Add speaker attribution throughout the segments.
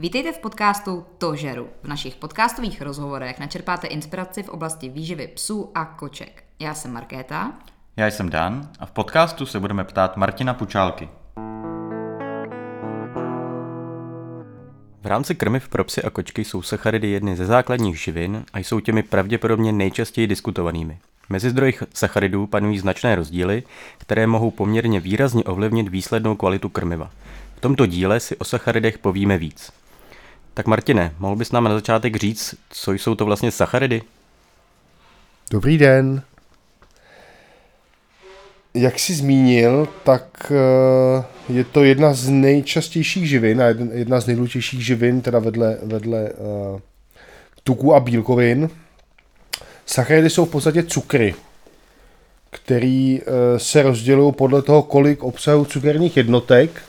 Speaker 1: Vítejte v podcastu To žeru. V našich podcastových rozhovorech načerpáte inspiraci v oblasti výživy psů a koček. Já jsem Markéta.
Speaker 2: Já jsem Dan a v podcastu se budeme ptát Martina Pučálky. V rámci krmiv pro psy a kočky jsou sacharidy jedny ze základních živin a jsou těmi pravděpodobně nejčastěji diskutovanými. Mezi zdroji sacharidů panují značné rozdíly, které mohou poměrně výrazně ovlivnit výslednou kvalitu krmiva. V tomto díle si o sacharidech povíme víc. Tak Martine, mohl bys nám na začátek říct, co jsou to vlastně sacharidy?
Speaker 3: Dobrý den. Jak jsi zmínil, tak eh, je to jedna z nejčastějších živin a jedna z nejdůležitějších živin, teda vedle, vedle uh, tuků a bílkovin. Sacharidy jsou v podstatě cukry, který uh, se rozdělují podle toho, kolik obsahují cukerních jednotek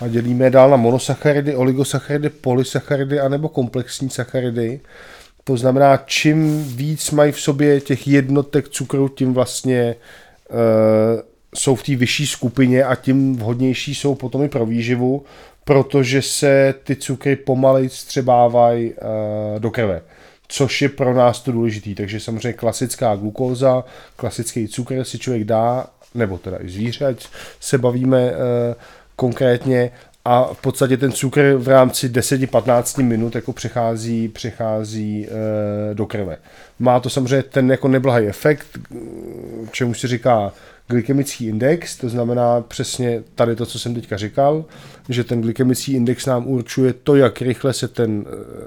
Speaker 3: a dělíme je dál na monosacharidy, oligosacharidy, polysacharidy anebo komplexní sacharidy. To znamená, čím víc mají v sobě těch jednotek cukru, tím vlastně uh, jsou v té vyšší skupině a tím vhodnější jsou potom i pro výživu, protože se ty cukry pomalej střebávají uh, do krve což je pro nás to důležitý. Takže samozřejmě klasická glukóza, klasický cukr si člověk dá, nebo teda i zvíře, ať se bavíme uh, konkrétně a v podstatě ten cukr v rámci 10-15 minut jako přechází, přechází e, do krve. Má to samozřejmě ten jako neblahý efekt, čemu se říká glykemický index, to znamená přesně tady to, co jsem teďka říkal, že ten glykemický index nám určuje to, jak rychle se ten,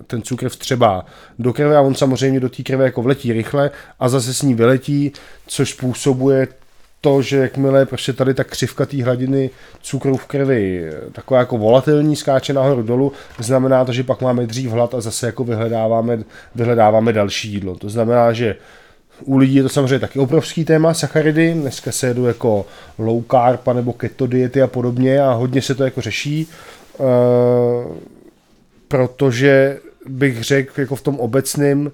Speaker 3: ten cukr vstřebá do krve a on samozřejmě do té krve jako vletí rychle a zase s ní vyletí, což způsobuje to, že jakmile prostě tady ta křivka té hladiny cukru v krvi taková jako volatilní, skáče nahoru dolů, znamená to, že pak máme dřív hlad a zase jako vyhledáváme, vyhledáváme další jídlo. To znamená, že u lidí je to samozřejmě taky obrovský téma, sacharidy, dneska se jedu jako low carb nebo keto diety a podobně a hodně se to jako řeší, uh, protože bych řekl jako v tom obecném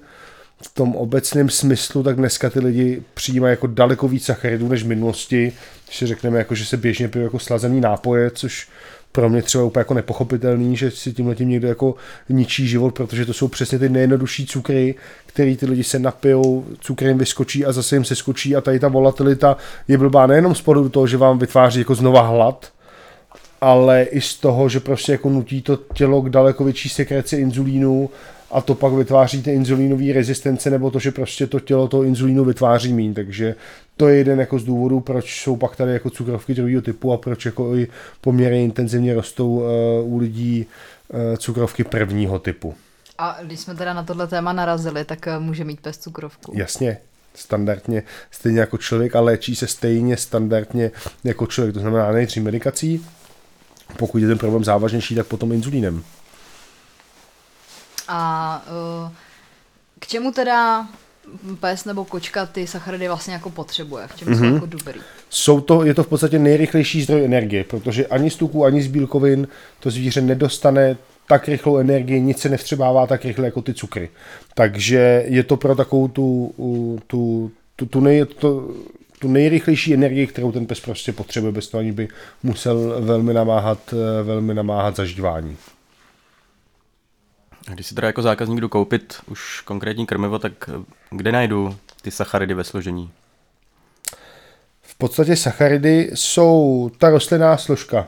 Speaker 3: v tom obecném smyslu, tak dneska ty lidi přijímají jako daleko víc sacharidů než v minulosti. Když si řekneme, jako, že se běžně pije jako slazený nápoje, což pro mě třeba úplně jako nepochopitelný, že si tímhle tím někdo jako ničí život, protože to jsou přesně ty nejjednodušší cukry, který ty lidi se napijou, cukr jim vyskočí a zase jim se skočí a tady ta volatilita je blbá nejenom z do toho, že vám vytváří jako znova hlad, ale i z toho, že prostě jako nutí to tělo k daleko větší sekreci inzulínu a to pak vytváří ty inzulínové rezistence, nebo to, že prostě to tělo toho inzulínu vytváří mín, takže to je jeden jako z důvodů, proč jsou pak tady jako cukrovky druhého typu a proč jako i poměrně intenzivně rostou uh, u lidí uh, cukrovky prvního typu.
Speaker 1: A když jsme teda na tohle téma narazili, tak uh, může mít pes cukrovku.
Speaker 3: Jasně, standardně, stejně jako člověk a léčí se stejně standardně jako člověk, to znamená nejdřív medikací, pokud je ten problém závažnější, tak potom inzulínem.
Speaker 1: A uh, k čemu teda pes nebo kočka ty sacharidy vlastně jako potřebuje? V čem mm-hmm. jsou mhm. jako dobrý?
Speaker 3: Jsou to, je to v podstatě nejrychlejší zdroj energie, protože ani z tuků, ani z bílkovin to zvíře nedostane tak rychlou energii, nic se nevstřebává tak rychle jako ty cukry. Takže je to pro takovou tu, tu, tu, tu, nej, to, tu nejrychlejší energii, kterou ten pes prostě potřebuje, bez toho ani by musel velmi namáhat, velmi namáhat zažívání.
Speaker 2: Když si teda jako zákazník jdu koupit už konkrétní krmivo, tak eh, kde najdu ty sacharidy ve složení?
Speaker 3: V podstatě sacharidy jsou ta rostlinná složka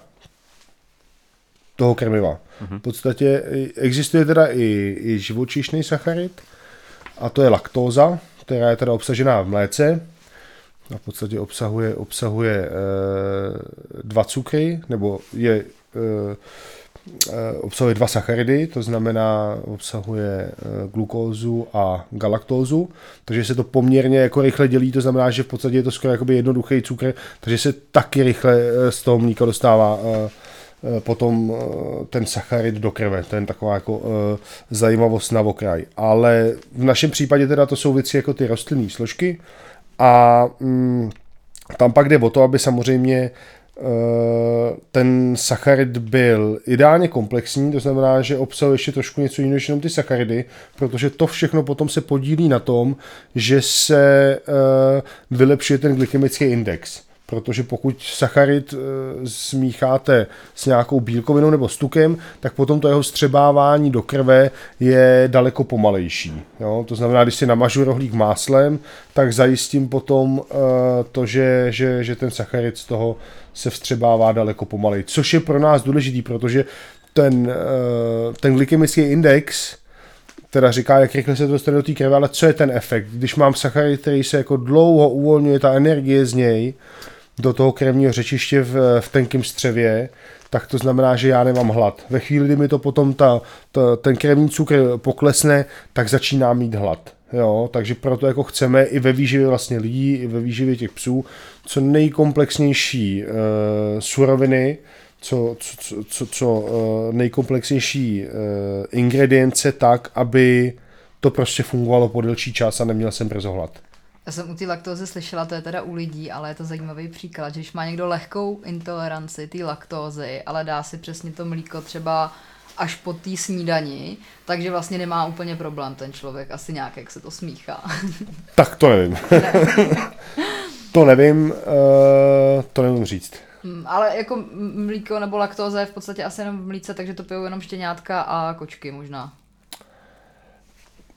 Speaker 3: toho krmiva. Mhm. V podstatě existuje teda i, i živočišný sacharid, a to je laktóza, která je teda obsažená v mléce. A v podstatě obsahuje, obsahuje e, dva cukry, nebo je e, Eh, obsahuje dva sacharidy, to znamená obsahuje eh, glukózu a galaktózu, takže se to poměrně jako rychle dělí, to znamená, že v podstatě je to skoro jakoby jednoduchý cukr, takže se taky rychle eh, z toho mlíka dostává potom ten sacharid do krve. To je taková jako zajímavost na okraj. Ale v našem případě teda to jsou věci jako ty rostlinné složky a mm, tam pak jde o to, aby samozřejmě Eh, ten sacharid byl ideálně komplexní, to znamená, že obsahuje ještě trošku něco jiného než jenom ty sacharidy, protože to všechno potom se podílí na tom, že se uh, vylepšuje ten glykemický index. Protože pokud sacharid e, smícháte s nějakou bílkovinou nebo s tukem, tak potom to jeho střebávání do krve je daleko pomalejší. Jo? To znamená, když si namažu rohlík máslem, tak zajistím potom e, to, že, že, že ten sacharid z toho se vstřebává daleko pomalej, což je pro nás důležitý, protože ten, e, ten glykemický index teda říká, jak rychle se to dostane do té krve, ale co je ten efekt? Když mám sacharid, který se jako dlouho uvolňuje, ta energie z něj do toho krevního řečiště v, v tenkém střevě, tak to znamená, že já nemám hlad. Ve chvíli, kdy mi to potom ta, ta, ten krevní cukr poklesne, tak začínám mít hlad. Jo, takže proto jako chceme i ve výživě vlastně lidí, i ve výživě těch psů, co nejkomplexnější uh, suroviny, co, co, co, co uh, nejkomplexnější uh, ingredience tak, aby to prostě fungovalo po delší čas a neměl jsem brzo hlad.
Speaker 1: Já jsem u té laktózy slyšela, to je teda u lidí, ale je to zajímavý příklad, že když má někdo lehkou intoleranci té laktózy, ale dá si přesně to mlíko třeba až po té snídani, takže vlastně nemá úplně problém ten člověk, asi nějak, jak se to smíchá.
Speaker 3: Tak to nevím. Ne. to nevím, uh, to nevím říct.
Speaker 1: Hmm, ale jako mlíko nebo laktóza je v podstatě asi jenom v mlíce, takže to pijou jenom štěňátka a kočky možná.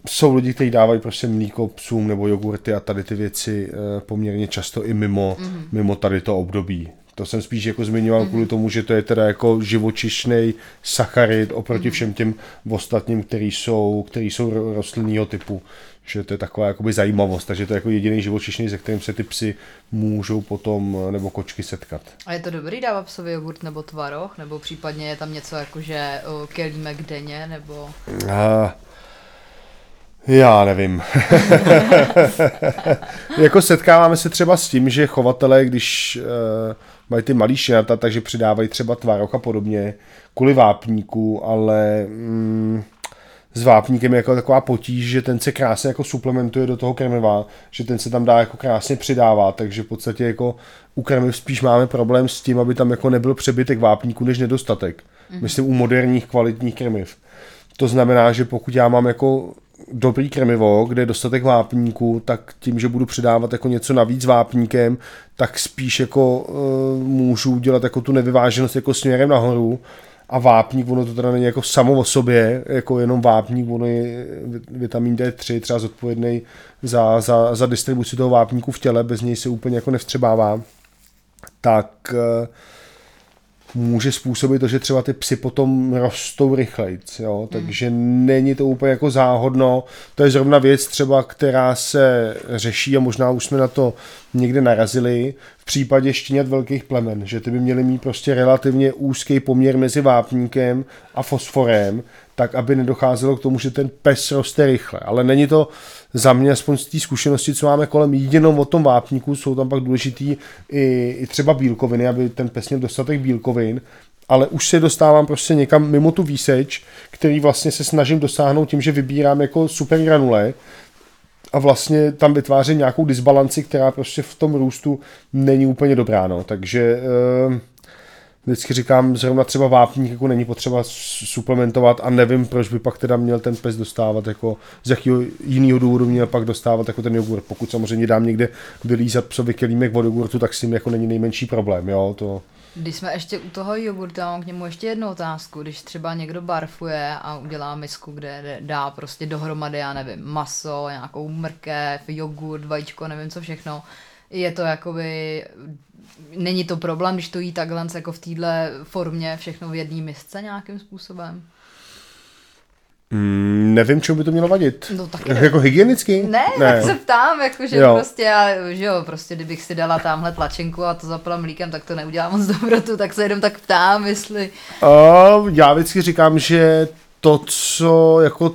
Speaker 3: Jsou lidi, kteří dávají prostě mlíko psům nebo jogurty a tady ty věci eh, poměrně často i mimo, mm-hmm. mimo tady to období. To jsem spíš jako zmiňoval mm-hmm. kvůli tomu, že to je teda jako živočišný sacharid oproti mm-hmm. všem těm ostatním, který jsou, který jsou rostlinného typu že to je taková jakoby zajímavost, takže to je jako jediný živočišný, se kterým se ty psy můžou potom, nebo kočky setkat.
Speaker 1: A je to dobrý dávat psovi jogurt nebo tvaroh, nebo případně je tam něco jako, že kelímek denně, nebo... A...
Speaker 3: Já nevím. jako setkáváme se třeba s tím, že chovatelé, když uh, mají ty malý šinata, takže přidávají třeba tvaroh a podobně, kvůli vápníku, ale mm, s vápníkem je jako taková potíž, že ten se krásně jako suplementuje do toho krmiva, že ten se tam dá jako krásně přidává, takže v podstatě jako u krmiv spíš máme problém s tím, aby tam jako nebyl přebytek vápníku než nedostatek. Mm-hmm. Myslím u moderních kvalitních krmiv. To znamená, že pokud já mám jako dobrý krmivo, kde je dostatek vápníku, tak tím, že budu přidávat jako něco navíc vápníkem, tak spíš jako uh, můžu dělat jako tu nevyváženost jako směrem nahoru, a vápník, ono to teda není jako samo o sobě, jako jenom vápník, ono je vitamin D3 třeba zodpovědný za, za, za distribuci toho vápníku v těle, bez něj se úplně jako nevstřebává, tak uh, může způsobit to, že třeba ty psy potom rostou rychleji, jo? Hmm. takže mm. není to úplně jako záhodno. To je zrovna věc třeba, která se řeší a možná už jsme na to někde narazili v případě štěňat velkých plemen, že ty by měly mít prostě relativně úzký poměr mezi vápníkem a fosforem, tak aby nedocházelo k tomu, že ten pes roste rychle. Ale není to za mě, aspoň z té zkušenosti, co máme kolem, jenom o tom vápníku, jsou tam pak důležitý i, i třeba bílkoviny, aby ten pes měl dostatek bílkovin, ale už se dostávám prostě někam mimo tu výseč, který vlastně se snažím dosáhnout tím, že vybírám jako super granule a vlastně tam vytváří nějakou disbalanci, která prostě v tom růstu není úplně dobrá, no. takže uh, vždycky říkám, zrovna třeba vápník jako není potřeba suplementovat a nevím, proč by pak teda měl ten pes dostávat, jako z jakého jiného důvodu měl pak dostávat jako ten jogurt. Pokud samozřejmě dám někde vylízat psovi kelímek od jogurtu, tak s tím jako není nejmenší problém, jo, to...
Speaker 1: Když jsme ještě u toho jogurtu, mám k němu ještě jednu otázku. Když třeba někdo barfuje a udělá misku, kde dá prostě dohromady, já nevím, maso, nějakou mrkev, jogurt, vajíčko, nevím co všechno, je to jakoby není to problém, když to jí takhle jako v téhle formě všechno v jedné misce nějakým způsobem?
Speaker 3: Mm, nevím, čemu by to mělo vadit.
Speaker 1: No tak
Speaker 3: Jako hygienicky?
Speaker 1: Ne, ne, tak se ptám, jako, že jo. prostě já, že jo, prostě kdybych si dala tamhle tlačenku a to zapila mlíkem, tak to neudělá moc dobrotu, tak se jenom tak ptám, jestli...
Speaker 3: Uh, já vždycky říkám, že to, co jako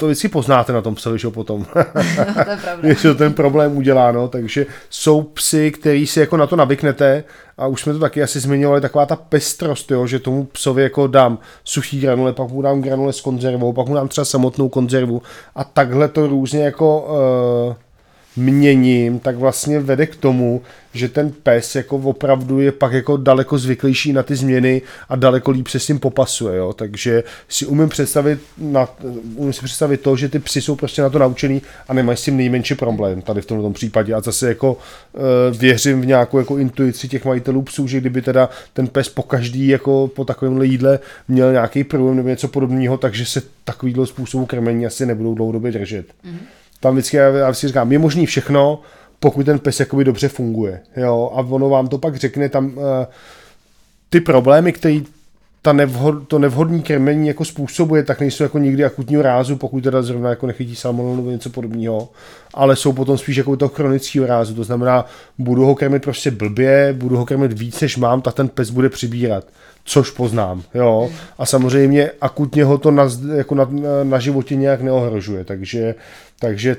Speaker 3: to vždycky poznáte na tom psovi, že potom.
Speaker 1: no, to je pravda.
Speaker 3: To ten problém udělá, no, takže jsou psy, který si jako na to navyknete a už jsme to taky asi zmiňovali, taková ta pestrost, jo, že tomu psovi jako dám suchý granule, pak mu dám granule s konzervou, pak mu dám třeba samotnou konzervu a takhle to různě jako uh, měním, tak vlastně vede k tomu, že ten pes jako opravdu je pak jako daleko zvyklejší na ty změny a daleko líp se s tím popasuje, jo? takže si umím představit, na, umím si představit to, že ty psy jsou prostě na to naučený a nemají s tím nejmenší problém tady v tomto případě a zase jako uh, věřím v nějakou jako intuici těch majitelů psů, že kdyby teda ten pes po každý jako po takovémhle jídle měl nějaký problém nebo něco podobného, takže se takovýhle způsobu krmení asi nebudou dlouhodobě držet. Mm-hmm tam vždycky já, si říkám, je možný všechno, pokud ten pes jakoby dobře funguje. Jo? A ono vám to pak řekne tam uh, ty problémy, které ta nevhod, to nevhodné krmení jako způsobuje, tak nejsou jako nikdy akutního rázu, pokud teda zrovna jako nechytí salmonelu nebo něco podobného, ale jsou potom spíš jako toho chronického rázu, to znamená, budu ho krmit prostě blbě, budu ho krmit víc, než mám, tak ten pes bude přibírat, což poznám, jo, a samozřejmě akutně ho to na, jako na, na životě nějak neohrožuje, takže takže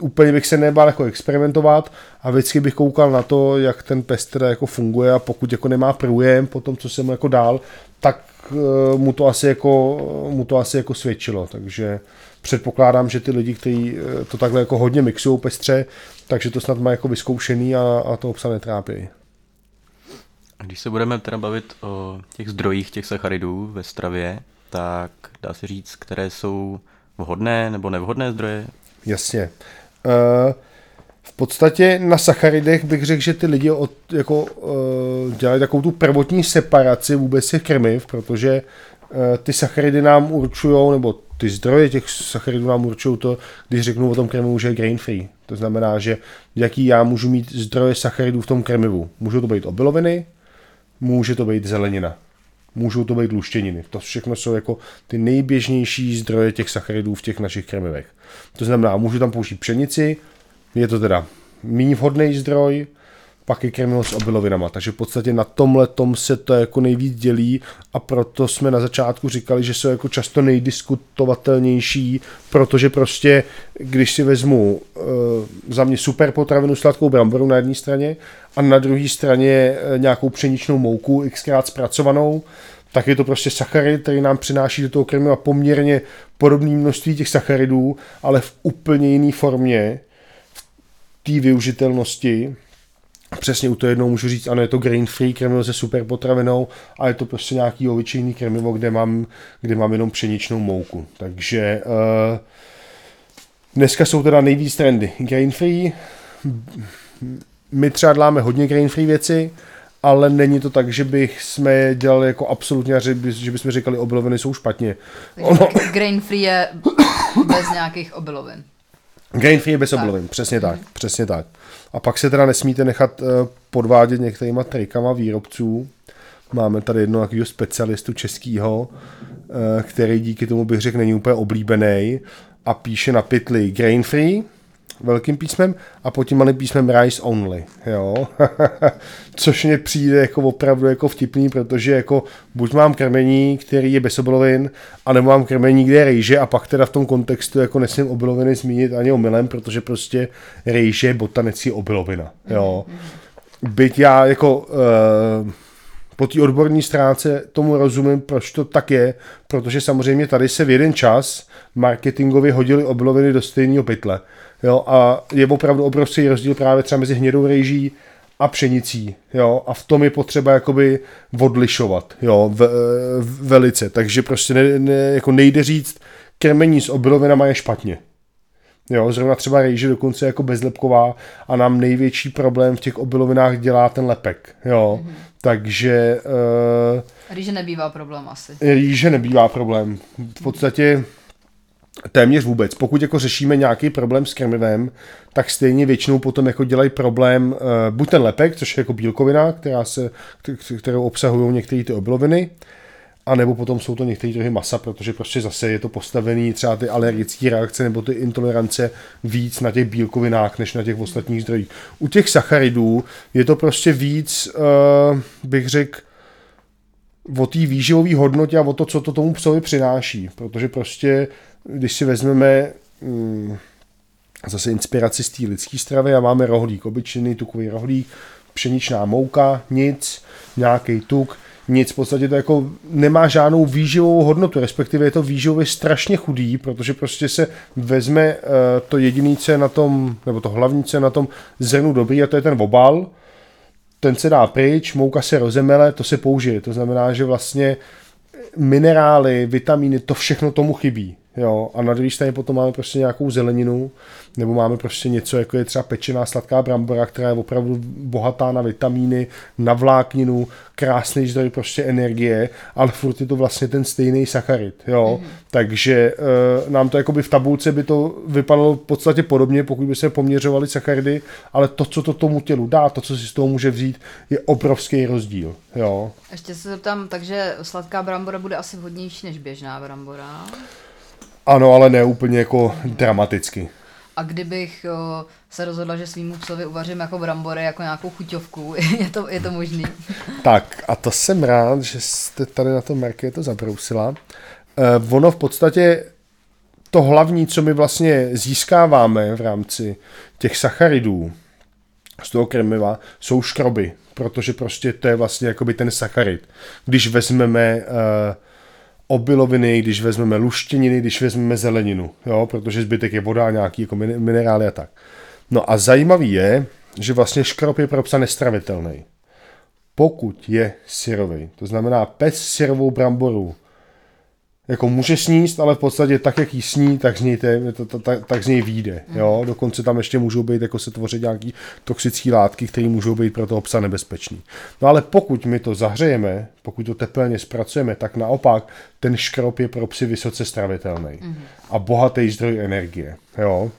Speaker 3: úplně bych se nebál jako experimentovat a vždycky bych koukal na to, jak ten pes teda jako funguje a pokud jako nemá průjem po tom, co jsem jako dál, tak uh, mu to asi jako, mu to asi jako svědčilo, takže předpokládám, že ty lidi, kteří uh, to takhle jako hodně mixují pestře, takže to snad má jako vyzkoušený a, a to obsa netrápí.
Speaker 2: Když se budeme teda bavit o těch zdrojích těch sacharidů ve stravě, tak dá se říct, které jsou vhodné nebo nevhodné zdroje
Speaker 3: Jasně. Uh, v podstatě na sacharidech bych řekl, že ty lidi od, jako, uh, dělají takovou tu prvotní separaci vůbec těch krmiv, protože uh, ty sacharidy nám určují, nebo ty zdroje těch sacharidů nám určují to, když řeknu o tom krmivu, že je grain free. To znamená, že jaký já můžu mít zdroje sacharidů v tom krmivu. Můžou to být obiloviny, může to být zelenina můžou to být luštěniny. To všechno jsou jako ty nejběžnější zdroje těch sacharidů v těch našich krmivech. To znamená, můžu tam použít pšenici, je to teda méně vhodný zdroj, pak je krmivo s obilovinama. Takže v podstatě na tomhle tom se to jako nejvíc dělí a proto jsme na začátku říkali, že jsou jako často nejdiskutovatelnější, protože prostě, když si vezmu e, za mě super potravinu sladkou bramboru na jedné straně a na druhé straně e, nějakou pšeničnou mouku xkrát zpracovanou, tak je to prostě sacharid, který nám přináší do toho krmiva poměrně podobné množství těch sacharidů, ale v úplně jiné formě, té využitelnosti, přesně u toho jednou můžu říct, ano, je to grain free krmivo se super potravinou a je to prostě nějaký obyčejný krmivo, kde mám, kde mám jenom pšeničnou mouku. Takže uh, dneska jsou teda nejvíc trendy grain free. My třeba děláme hodně grain free věci, ale není to tak, že bych jsme dělali jako absolutně, že, by, že bychom říkali obiloviny jsou špatně.
Speaker 1: Takže ono... grain free je bez nějakých obilovin.
Speaker 3: Grain free je bez tak. obilovin, přesně tak, přesně tak. A pak se teda nesmíte nechat uh, podvádět některýma trikama výrobců. Máme tady jednoho takového specialistu českýho, uh, který díky tomu bych řekl není úplně oblíbený a píše na pytli grain free, velkým písmem a pod tím malým písmem Rice Only, jo. Což mě přijde jako opravdu jako vtipný, protože jako buď mám krmení, který je bez obilovin, anebo mám krmení, kde je rejže a pak teda v tom kontextu jako nesmím obiloviny zmínit ani omylem, protože prostě rejže je botanický obilovina, jo. Byť já jako uh, po té odborné stránce tomu rozumím, proč to tak je, protože samozřejmě tady se v jeden čas marketingově hodili obiloviny do stejného pytle. Jo, a je opravdu obrovský rozdíl právě třeba mezi hnědou rejží a pšenicí, jo, a v tom je potřeba jakoby odlišovat, jo, v, v, velice, takže prostě ne, ne, jako nejde říct, krmení s obilovinama je špatně, Jo, zrovna třeba rejže dokonce jako bezlepková a nám největší problém v těch obilovinách dělá ten lepek, jo. Mm-hmm. Takže...
Speaker 1: Uh, rýže nebývá problém asi.
Speaker 3: Rýže nebývá problém. V podstatě téměř vůbec. Pokud jako řešíme nějaký problém s krmivem, tak stejně většinou potom jako dělají problém uh, buď ten lepek, což je jako bílkovina, která se, kterou obsahují některé ty obiloviny, a nebo potom jsou to některé druhy masa, protože prostě zase je to postavený třeba ty alergické reakce nebo ty intolerance víc na těch bílkovinách, než na těch ostatních zdrojích. U těch sacharidů je to prostě víc, uh, bych řekl, o té výživové hodnotě a o to, co to tomu psovi přináší. Protože prostě když si vezmeme mm, zase inspiraci z té lidské stravy a máme rohlík, obyčejný tukový rohlík, pšeničná mouka, nic, nějaký tuk, nic, v podstatě to jako nemá žádnou výživovou hodnotu, respektive je to výživově strašně chudý, protože prostě se vezme uh, to jediné, co je na tom, nebo to je na tom zrnu dobrý, a to je ten obal, ten se dá pryč, mouka se rozemele, to se použije. To znamená, že vlastně minerály, vitamíny, to všechno tomu chybí. Jo, a na straně potom máme prostě nějakou zeleninu, nebo máme prostě něco, jako je třeba pečená sladká brambora, která je opravdu bohatá na vitamíny, na vlákninu, krásný zdroj prostě energie, ale furt je to vlastně ten stejný sacharid, jo. Mm-hmm. Takže e, nám to jakoby v tabulce by to vypadalo v podstatě podobně, pokud by se poměřovali sacharidy, ale to, co to tomu tělu dá, to, co si z toho může vzít, je obrovský rozdíl, jo.
Speaker 1: Ještě se zeptám, takže sladká brambora bude asi vhodnější než běžná brambora?
Speaker 3: Ano, ale ne úplně jako dramaticky.
Speaker 1: A kdybych o, se rozhodla, že svýmu psovi uvařím jako brambory, jako nějakou chuťovku, je to, je to možný?
Speaker 3: tak a to jsem rád, že jste tady na tom to zabrousila. Uh, ono v podstatě to hlavní, co my vlastně získáváme v rámci těch sacharidů z toho krmiva, jsou škroby, protože prostě to je vlastně jakoby ten sacharid. Když vezmeme uh, obiloviny, když vezmeme luštěniny, když vezmeme zeleninu, jo, protože zbytek je voda nějaký jako minerály a tak. No a zajímavý je, že vlastně škrob je pro psa nestravitelný. Pokud je syrový, to znamená pes syrovou bramboru jako může sníst, ale v podstatě tak, jak jí sní, tak z něj, te, to, to, tak, tak z něj vyjde. Mm. Jo? Dokonce tam ještě můžou být, jako se tvořit nějaký toxické látky, které můžou být pro toho psa nebezpečný. No ale pokud my to zahřejeme, pokud to tepelně zpracujeme, tak naopak ten škrob je pro psy vysoce stravitelný mm. a bohatý zdroj energie. Jo?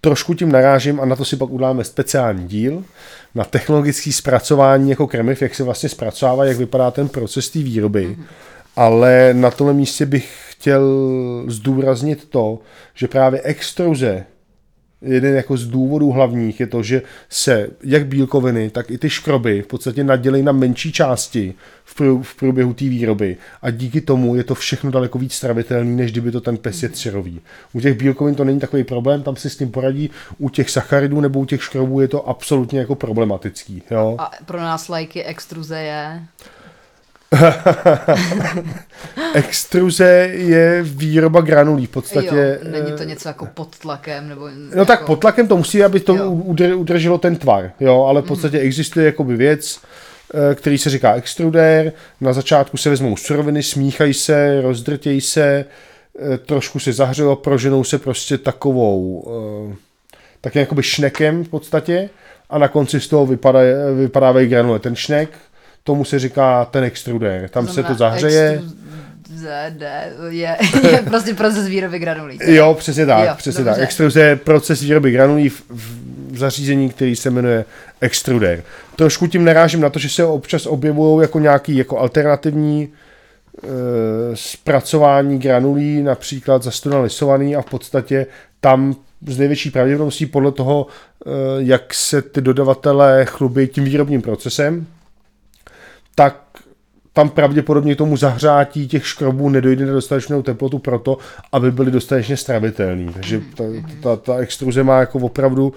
Speaker 3: Trošku tím narážím a na to si pak uděláme speciální díl na technologické zpracování jako krmiv, jak se vlastně zpracovává, jak vypadá ten proces té výroby. Mm ale na tomhle místě bych chtěl zdůraznit to, že právě extruze jeden jako z důvodů hlavních je to, že se jak bílkoviny, tak i ty škroby v podstatě nadělí na menší části v průběhu té výroby a díky tomu je to všechno daleko víc stravitelný, než kdyby to ten pes je třerový. U těch bílkovin to není takový problém, tam si s tím poradí, u těch sacharidů nebo u těch škrobů je to absolutně jako problematický. Jo?
Speaker 1: A pro nás lajky extruze je?
Speaker 3: Extruze je výroba granulí v podstatě.
Speaker 1: Jo, není to něco jako pod tlakem? Nebo
Speaker 3: no
Speaker 1: jako...
Speaker 3: tak pod tlakem to musí, aby to jo. udrželo ten tvar, jo, ale v mhm. podstatě mm. existuje jakoby věc, eh, který se říká extruder, na začátku se vezmou suroviny, smíchají se, rozdrtějí se, eh, trošku se zahřejou, proženou se prostě takovou, eh, takým jakoby šnekem v podstatě a na konci z toho vypadá, vypadávají granule. Ten šnek tomu se říká ten extruder. Tam to se to zahřeje.
Speaker 1: je, je prostě proces výroby granulí.
Speaker 3: Jo, přesně tak, jo, přesně dobře. tak. Extruze je proces výroby granulí v, v zařízení, který se jmenuje extruder. Trošku tím narážím na to, že se občas objevují jako nějaký jako alternativní e, zpracování granulí, například zastuna lisovaný a v podstatě tam z největší pravděpodobností podle toho, e, jak se ty dodavatelé chlubí tím výrobním procesem, tak tam pravděpodobně tomu zahřátí těch škrobů nedojde na dostatečnou teplotu proto, aby byly dostatečně stravitelný. Takže ta, ta, ta extruze má jako opravdu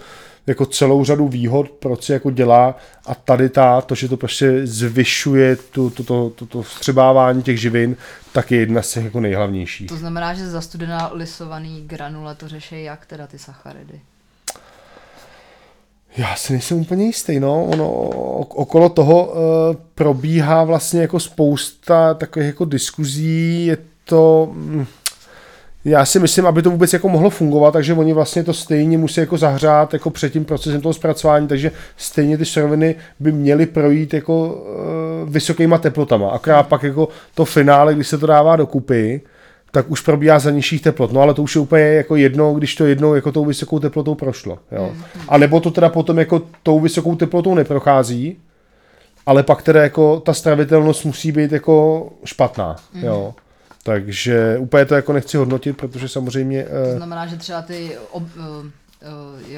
Speaker 3: jako celou řadu výhod, proč se jako dělá a tady ta, to, že to prostě zvyšuje tu, to, to, to, to vstřebávání těch živin, tak je jedna z těch jako nejhlavnějších.
Speaker 1: To znamená, že zastudená lisovaný granule to řeší jak teda ty sacharidy?
Speaker 3: Já si nejsem úplně jistý, no. Ono, okolo toho uh, probíhá vlastně jako spousta takových jako diskuzí, je to... Mm, já si myslím, aby to vůbec jako mohlo fungovat, takže oni vlastně to stejně musí jako zahřát jako před tím procesem toho zpracování, takže stejně ty suroviny by měly projít jako uh, vysokýma teplotama. Akorát pak jako to finále, když se to dává dokupy, tak už probíhá za nižších teplot. No ale to už je úplně jako jedno, když to jednou jako tou vysokou teplotou prošlo. Jo. Mm. A nebo to teda potom jako tou vysokou teplotou neprochází, ale pak teda jako ta stravitelnost musí být jako špatná. Mm. Jo. Takže úplně to jako nechci hodnotit, protože samozřejmě...
Speaker 1: To eh, znamená, že třeba ty ob, uh,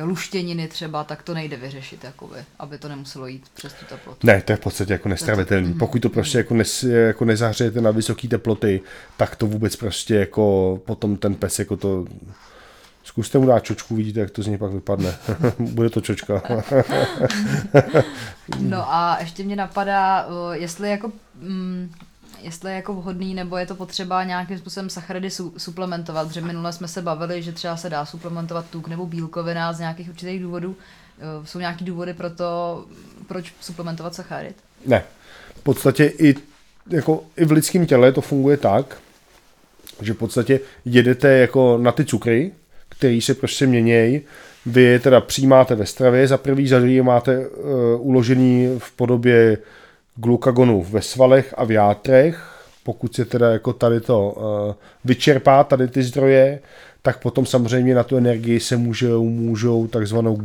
Speaker 1: luštěniny třeba, tak to nejde vyřešit, jakoby, aby to nemuselo jít přes tu teplotu.
Speaker 3: Ne, to je v podstatě jako nestravitelný. Mhm. Pokud to prostě jako, nes, jako nezahřejete na vysoké teploty, tak to vůbec prostě jako potom ten pes jako to Zkuste mu dát čočku, vidíte, jak to z něj pak vypadne. Bude to čočka.
Speaker 1: No a ještě mě napadá, eh, jestli jako, mm, jestli je jako vhodný, nebo je to potřeba nějakým způsobem sacharidy su- suplementovat, protože minule jsme se bavili, že třeba se dá suplementovat tuk nebo bílkovina z nějakých určitých důvodů. Eh, Jsou nějaký důvody pro to, proč suplementovat sacharid?
Speaker 3: Ne. V podstatě i, jako, i v lidském těle to funguje tak, že v podstatě jedete jako na ty cukry, který se prostě měnějí. Vy je teda přijímáte ve stravě, za prvý, za druhý máte uh, uložený v podobě glukagonu ve svalech a v játrech. Pokud se teda jako tady to uh, vyčerpá, tady ty zdroje, tak potom samozřejmě na tu energii se můžou, můžou takzvanou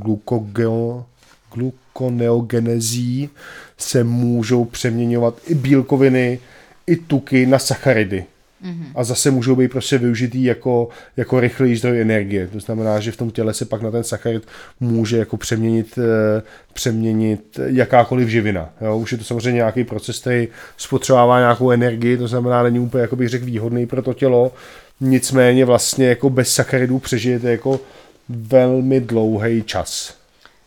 Speaker 3: glukoneogenezí se můžou přeměňovat i bílkoviny, i tuky na sacharidy. Mm-hmm. A zase můžou být prostě využitý jako, jako rychlý zdroj energie. To znamená, že v tom těle se pak na ten sacharid může jako přeměnit, eh, přeměnit jakákoliv živina. Jo? Už je to samozřejmě nějaký proces, který spotřebává nějakou energii, to znamená, není úplně, jako bych řekl, výhodný pro to tělo. Nicméně vlastně jako bez sacharidů přežijete jako velmi dlouhý čas.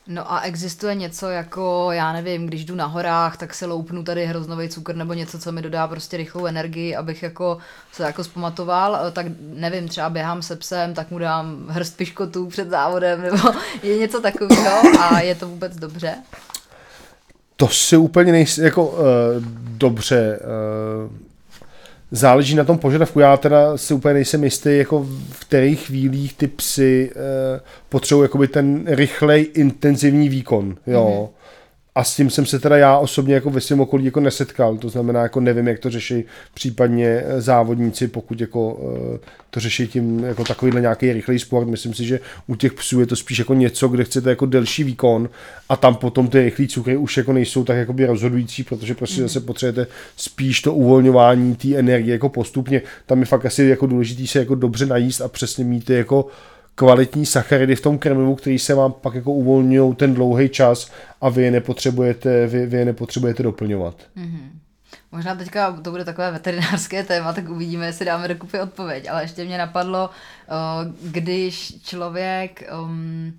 Speaker 1: No a existuje něco jako, já nevím, když jdu na horách, tak se loupnu tady hroznový cukr nebo něco, co mi dodá prostě rychlou energii, abych jako se jako zpamatoval, eh, tak nevím, třeba běhám se psem, tak mu dám hrst piškotů před závodem, nebo je něco takového a je to vůbec dobře?
Speaker 3: To si úplně nejsi, jako uh, dobře, uh, záleží na tom požadavku. Já teda si úplně nejsem jistý, jako v kterých chvílích ty psy uh, potřebují jakoby ten rychlej, intenzivní výkon. Jo. Mm-hmm. A s tím jsem se teda já osobně jako ve svém okolí jako nesetkal, to znamená, jako nevím, jak to řeší případně závodníci, pokud jako to řeší tím jako takovýhle nějaký rychlý sport. Myslím si, že u těch psů je to spíš jako něco, kde chcete jako delší výkon a tam potom ty rychlé cukry už jako nejsou tak jakoby rozhodující, protože prostě mm. zase potřebujete spíš to uvolňování té energie jako postupně. Tam je fakt asi jako důležitý se jako dobře najíst a přesně mít ty jako kvalitní sacharidy v tom krmivu, který se vám pak jako uvolňují ten dlouhý čas a vy je nepotřebujete, vy, vy je nepotřebujete doplňovat. Mm-hmm.
Speaker 1: Možná teďka to bude takové veterinárské téma, tak uvidíme, jestli dáme dokupy odpověď, ale ještě mě napadlo, když člověk, um,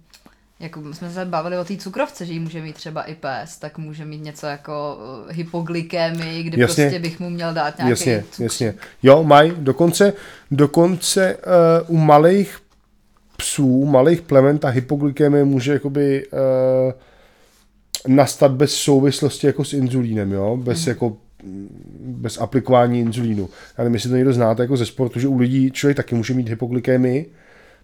Speaker 1: jako jsme se bavili o té cukrovce, že ji může mít třeba i pes, tak může mít něco jako hypoglykémii, kdy jasně, prostě bych mu měl dát nějaký
Speaker 3: Jasně, cukr. jasně. Jo, mají, dokonce, dokonce uh, u malých psů, malých plemen, ta hypoglykemie může jakoby uh, nastat bez souvislosti jako s inzulínem, jo? Bez mm. jako bez aplikování inzulínu. Já nevím, jestli to někdo znáte jako ze sportu, že u lidí člověk taky může mít hypoglykemii,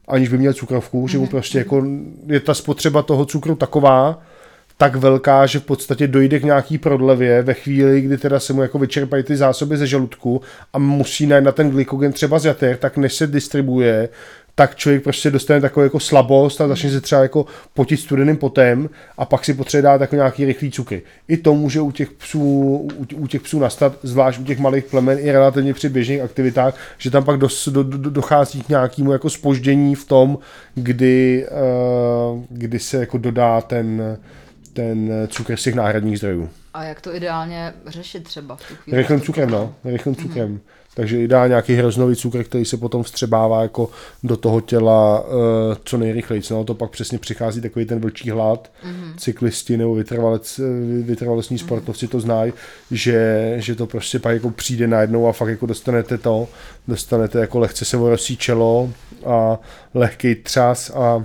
Speaker 3: aniž by měl cukrovku, mm. že mu mhm. prostě jako je ta spotřeba toho cukru taková, tak velká, že v podstatě dojde k nějaký prodlevě ve chvíli, kdy teda se mu jako vyčerpají ty zásoby ze žaludku a musí najít na ten glykogen třeba z jater, tak než se distribuje, tak člověk prostě dostane takovou jako slabost a začne se třeba jako potit studeným potem a pak si potřebuje dát jako nějaký rychlý cukry. I to může u těch psů, u, těch psů nastat, zvlášť u těch malých plemen i relativně při běžných aktivitách, že tam pak dos, do, do, dochází k nějakému jako spoždění v tom, kdy, uh, kdy se jako dodá ten, ten cukr z těch náhradních zdrojů.
Speaker 1: A jak to ideálně řešit třeba v tu chvíli?
Speaker 3: Rychlým cukrem, no. Rychlým cukrem. Mm-hmm. Takže dá nějaký hroznový cukr, který se potom vstřebává jako do toho těla uh, co nejrychleji. No to pak přesně přichází takový ten vlčí hlad. Mm-hmm. Cyklisti nebo vytrvalec, vytrvalostní mm-hmm. sportovci to znají, že, že to prostě pak jako přijde najednou a fakt jako dostanete to, dostanete jako lehce se vorosí čelo a lehký třas a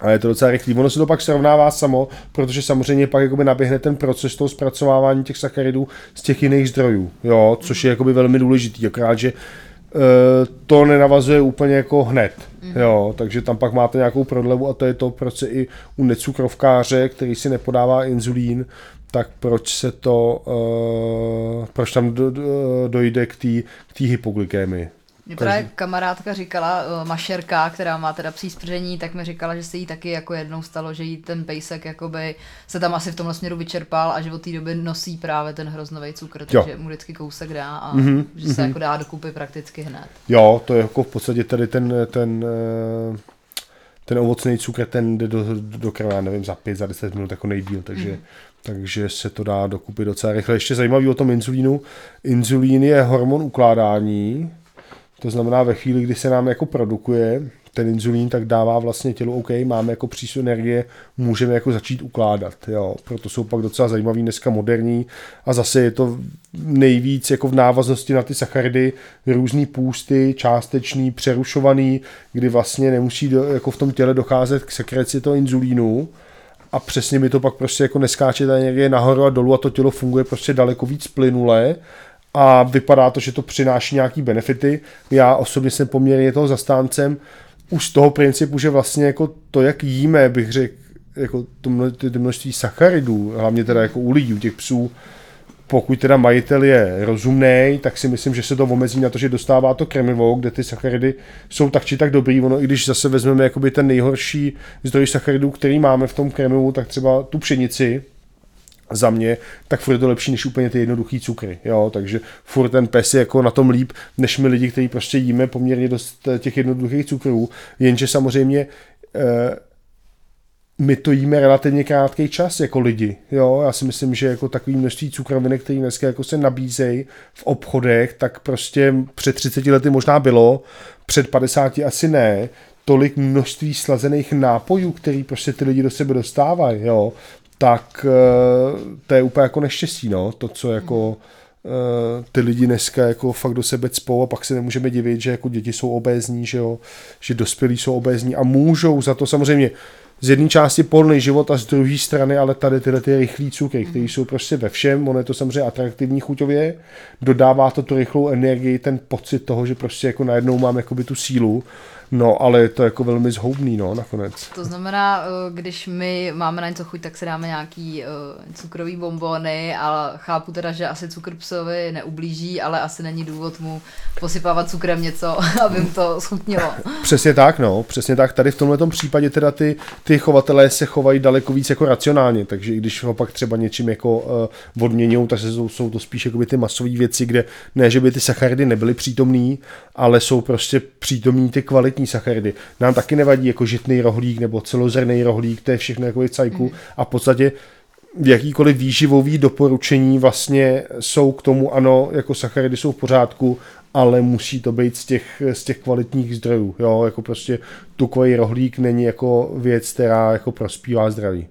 Speaker 3: a je to docela rychlý. Ono se to pak srovnává samo, protože samozřejmě pak jakoby naběhne ten proces toho zpracovávání těch sacharidů z těch jiných zdrojů, jo, což je jakoby velmi důležitý, akorát, že uh, to nenavazuje úplně jako hned, mm-hmm. jo, takže tam pak máte nějakou prodlevu a to je to, proč se i u necukrovkáře, který si nepodává inzulín, tak proč se to, uh, proč tam do, do, dojde k té hypoglykémii.
Speaker 1: Mě právě kamarádka říkala, uh, mašerka, která má teda psí spržení, tak mi říkala, že se jí taky jako jednou stalo, že jí ten pejsek jakoby se tam asi v tomhle směru vyčerpal a že od té doby nosí právě ten hroznový cukr, takže jo. mu vždycky kousek dá a mm-hmm, že se mm-hmm. jako dá dokupy prakticky hned.
Speaker 3: Jo, to je jako v podstatě tady ten, ten eh, ten ovocný cukr, ten jde do, do krve, nevím, za 5, za 10 minut jako nejdíl, takže, mm. takže se to dá dokupy docela rychle. Ještě zajímavý o tom inzulínu. Inzulín je hormon ukládání, to znamená, ve chvíli, kdy se nám jako produkuje, ten inzulín, tak dává vlastně tělu, OK, máme jako přísun energie, můžeme jako začít ukládat, jo. Proto jsou pak docela zajímavý dneska moderní. A zase je to nejvíc jako v návaznosti na ty sacharidy různý půsty, částečný, přerušovaný, kdy vlastně nemusí do, jako v tom těle docházet k sekreci toho inzulínu, a přesně mi to pak prostě jako neskáče ta energie nahoru a dolů a to tělo funguje prostě daleko víc plynule a vypadá to, že to přináší nějaký benefity. Já osobně jsem poměrně toho zastáncem už z toho principu, že vlastně jako to, jak jíme, bych řekl, jako to množství sacharidů, hlavně teda jako u lidí, u těch psů, pokud teda majitel je rozumný, tak si myslím, že se to omezí na to, že dostává to krmivo, kde ty sacharidy jsou tak či tak dobrý. Ono, i když zase vezmeme jakoby ten nejhorší zdroj sacharidů, který máme v tom krmivu, tak třeba tu pšenici, za mě, tak furt je to lepší než úplně ty jednoduchý cukry, jo, takže furt ten pes je jako na tom líp, než my lidi, kteří prostě jíme poměrně dost těch jednoduchých cukrů, jenže samozřejmě eh, my to jíme relativně krátký čas jako lidi. Jo? Já si myslím, že jako takový množství cukrovinek, které dneska jako se nabízejí v obchodech, tak prostě před 30 lety možná bylo, před 50 asi ne, tolik množství slazených nápojů, který prostě ty lidi do sebe dostávají, jo, tak eh, to je úplně jako neštěstí, no, to, co jako eh, ty lidi dneska jako fakt do sebe cpou a pak se nemůžeme divit, že jako děti jsou obézní, že jo, že dospělí jsou obézní a můžou za to samozřejmě z jedné části polný život a z druhé strany ale tady tyhle ty rychlé cukry, které jsou prostě ve všem, ono je to samozřejmě atraktivní chuťově, dodává to tu rychlou energii, ten pocit toho, že prostě jako najednou mám jakoby tu sílu, No, ale je to jako velmi zhoubný, no, nakonec.
Speaker 1: To znamená, eh, když my máme na něco chuť, tak si dáme nějaký uh, cukrový bombony a chápu teda, že asi cukr psovi neublíží, ale asi není důvod mu posypávat cukrem něco, aby mu to schutnilo.
Speaker 3: Přesně tak, no, přesně tak. Tady v tomhle případě teda ty, ty chovatelé se chovají daleko víc jako racionálně, takže i když ho pak třeba něčím jako uh, odměňují, tak jsou, jsou to spíš jako ty masové věci, kde ne, že by ty sacharidy nebyly přítomný, ale jsou prostě přítomní ty kvalitní sacharidy. Nám taky nevadí jako žitný rohlík nebo celozrný rohlík, to je všechno jako cajku mm. a v podstatě jakýkoliv výživový doporučení vlastně jsou k tomu, ano, jako sacharidy jsou v pořádku, ale musí to být z těch, z těch kvalitních zdrojů, jo, jako prostě tukový rohlík není jako věc, která jako prospívá zdraví.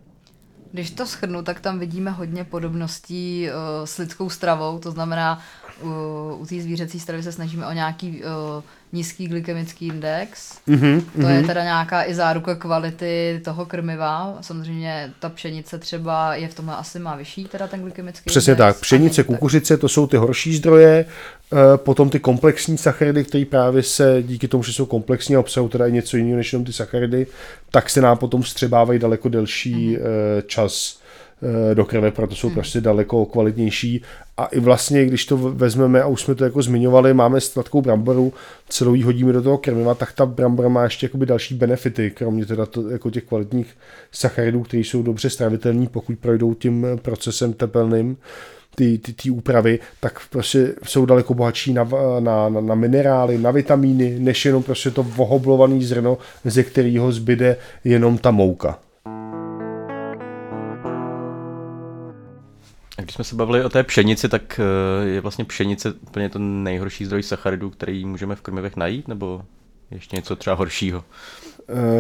Speaker 1: Když to schrnu, tak tam vidíme hodně podobností uh, s lidskou stravou, to znamená, uh, u té zvířecí stravy se snažíme o nějaký uh, nízký glykemický index. Mm-hmm, to mm-hmm. je mhm. teda nějaká i záruka kvality toho krmiva. Samozřejmě ta pšenice třeba je v tomhle asi má vyšší, teda ten glykemický
Speaker 3: Přesně
Speaker 1: index.
Speaker 3: tak. Pšenice, kukuřice, to jsou ty horší zdroje, eh, potom ty komplexní sacharidy, které právě se díky tomu, že jsou komplexní a obsahují teda i něco jiného než jenom ty sacharidy, tak se nám potom střebávají daleko delší mm-hmm. čas do krve, proto jsou hmm. prostě daleko kvalitnější. A i vlastně, když to vezmeme, a už jsme to jako zmiňovali, máme sladkou bramboru, celou jí hodíme do toho krmiva, tak ta brambora má ještě jakoby další benefity, kromě teda to, jako těch kvalitních sacharidů, které jsou dobře stravitelné, pokud projdou tím procesem tepelným ty, ty, ty úpravy, tak prostě jsou daleko bohatší na, na, na, na minerály, na vitamíny, než jenom prostě to vohoblovaný zrno, ze kterého zbyde jenom ta mouka.
Speaker 2: Když jsme se bavili o té pšenici, tak eh, je vlastně pšenice úplně to nejhorší zdroj sacharidů, který můžeme v krmivech najít, nebo ještě něco třeba horšího?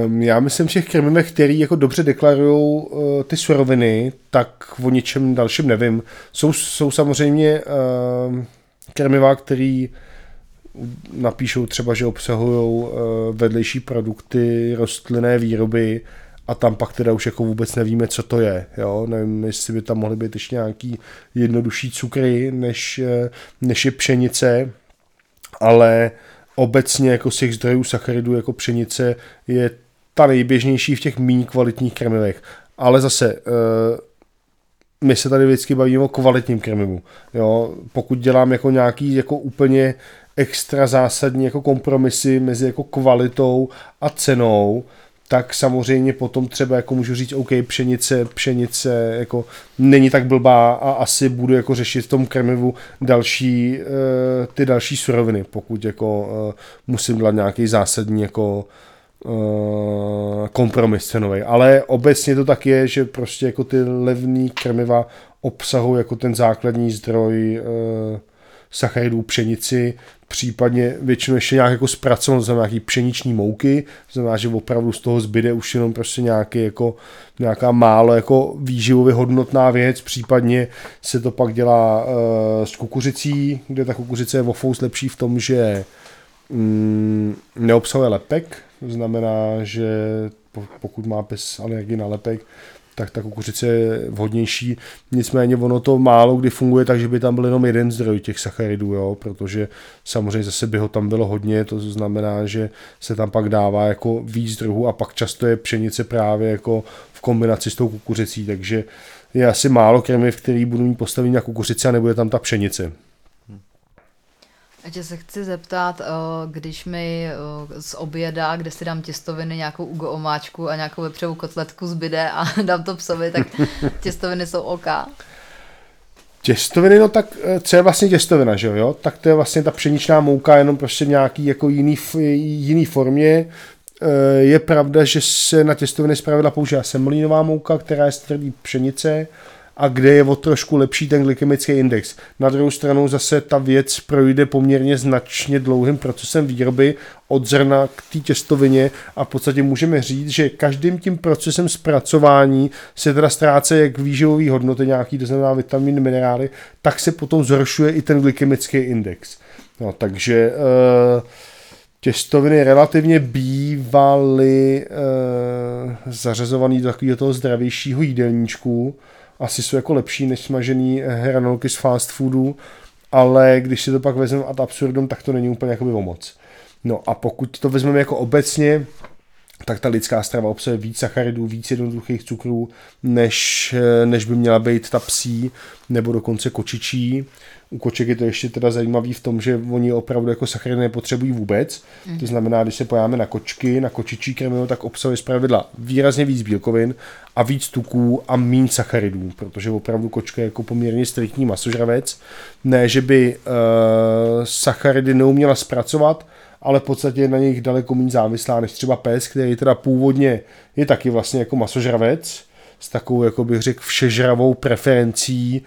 Speaker 3: Um, já myslím, že v krmivech, který jako dobře deklarují uh, ty suroviny, tak o ničem dalším nevím. Jsou, jsou samozřejmě uh, krmiva, který napíšou třeba, že obsahují uh, vedlejší produkty rostlinné výroby, a tam pak teda už jako vůbec nevíme, co to je. Jo? Nevím, jestli by tam mohly být ještě nějaký jednodušší cukry, než, eh, než je pšenice, ale obecně jako z těch zdrojů sacharidů jako pšenice je ta nejběžnější v těch méně kvalitních krmivech. Ale zase, eh, my se tady vždycky bavíme o kvalitním krmivu. Jo? Pokud dělám jako nějaký jako úplně extra zásadní jako kompromisy mezi jako kvalitou a cenou, tak samozřejmě potom třeba jako můžu říct, OK, pšenice, pšenice jako není tak blbá a asi budu jako řešit v tom krmivu další, uh, ty další suroviny, pokud jako uh, musím dělat nějaký zásadní jako uh, kompromis cenový. Ale obecně to tak je, že prostě jako ty levný krmiva obsahují jako ten základní zdroj sacharidů pšenici, případně většinou ještě nějak jako zpracovat, to znamená nějaký pšeniční mouky, to znamená, že opravdu z toho zbyde už jenom prostě nějaký jako, nějaká málo jako výživově hodnotná věc, případně se to pak dělá uh, s kukuřicí, kde ta kukuřice je vofous lepší v tom, že mm, neobsahuje lepek, to znamená, že pokud má pes alergii na lepek, tak ta kukuřice je vhodnější. Nicméně ono to málo kdy funguje tak, že by tam byl jenom jeden zdroj těch sacharidů, jo? protože samozřejmě zase by ho tam bylo hodně, to znamená, že se tam pak dává jako víc druhů a pak často je pšenice právě jako v kombinaci s tou kukuřicí, takže je asi málo krmiv, který budou mít postavení na kukuřici a nebude tam ta pšenice.
Speaker 1: Ještě se chci zeptat, eh, když mi eh, z oběda, kde si dám těstoviny, nějakou ugo omáčku a nějakou vepřovou kotletku zbyde a dám to psovi, tak těstoviny jsou OK.
Speaker 3: Těstoviny, no tak eh, co je vlastně těstovina, že jo? Tak to je vlastně ta pšeničná mouka, jenom prostě v nějaký jako jiný, jiný formě. Je pravda, že se na těstoviny zpravidla používá semolínová mouka, která je z tvrdý pšenice a kde je o trošku lepší ten glykemický index. Na druhou stranu zase ta věc projde poměrně značně dlouhým procesem výroby od zrna k té těstovině a v podstatě můžeme říct, že každým tím procesem zpracování se teda ztrácí jak výživové hodnoty nějaký, to znamená vitamíny, minerály, tak se potom zhoršuje i ten glykemický index. No, takže uh, těstoviny relativně bývaly uh, zařazovaný do takového toho zdravějšího jídelníčku, asi jsou jako lepší než smažený hranolky z fast foodu, ale když si to pak vezmeme ad absurdum, tak to není úplně jakoby o moc. No a pokud to vezmeme jako obecně, tak ta lidská strava obsahuje víc sacharidů, víc jednoduchých cukrů, než, než by měla být ta psí nebo dokonce kočičí. U koček je to ještě teda zajímavý v tom, že oni opravdu jako sacharidy nepotřebují vůbec. Mm. To znamená, když se pojáme na kočky, na kočičí krmivo, tak obsahuje zpravidla výrazně víc bílkovin a víc tuků a méně sacharidů, protože opravdu kočka je jako poměrně striktní masožravec. Ne, že by uh, sacharidy neuměla zpracovat, ale v podstatě je na nich daleko méně závislá než třeba pes, který teda původně je taky vlastně jako masožravec, s takovou, jako bych řekl, všežravou preferencí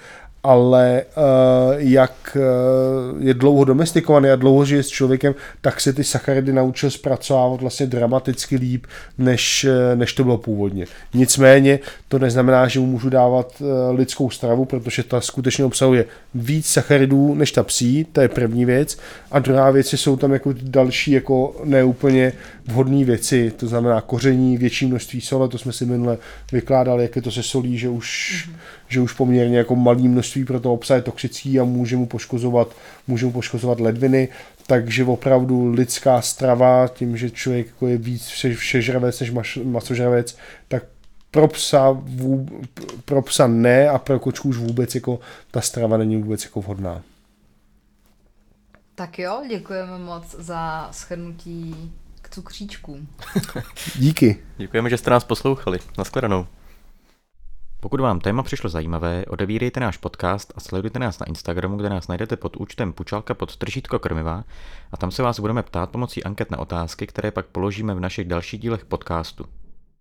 Speaker 3: ale uh, jak uh, je dlouho domestikovaný a dlouho žije s člověkem, tak se ty sacharidy naučil zpracovávat vlastně dramaticky líp, než, eh, než to bylo původně. Nicméně to neznamená, že mu můžu dávat uh, lidskou stravu, protože ta skutečně obsahuje víc sacharidů než ta psí, to je první věc. A druhá věc jsou tam jako další jako neúplně vhodné věci, to znamená koření, větší množství sole, to jsme si minule vykládali, jak je to se solí, že už, mm-hmm. Že už poměrně jako malý množství pro to obsah je toxický a může mu poškozovat, může mu poškozovat ledviny, takže opravdu lidská strava, tím, že člověk jako je víc vše, všežravec než masožravec, tak pro psa, vů, pro psa ne a pro kočku už vůbec jako ta strava není vůbec jako vhodná.
Speaker 1: Tak jo, děkujeme moc za shrnutí k cukříčkům.
Speaker 3: Díky.
Speaker 2: Děkujeme, že jste nás poslouchali. Naschledanou. Pokud vám téma přišlo zajímavé, odebírejte náš podcast a sledujte nás na Instagramu, kde nás najdete pod účtem Pučalka pod tržítko krmiva a tam se vás budeme ptát pomocí anket na otázky, které pak položíme v našich dalších dílech podcastu.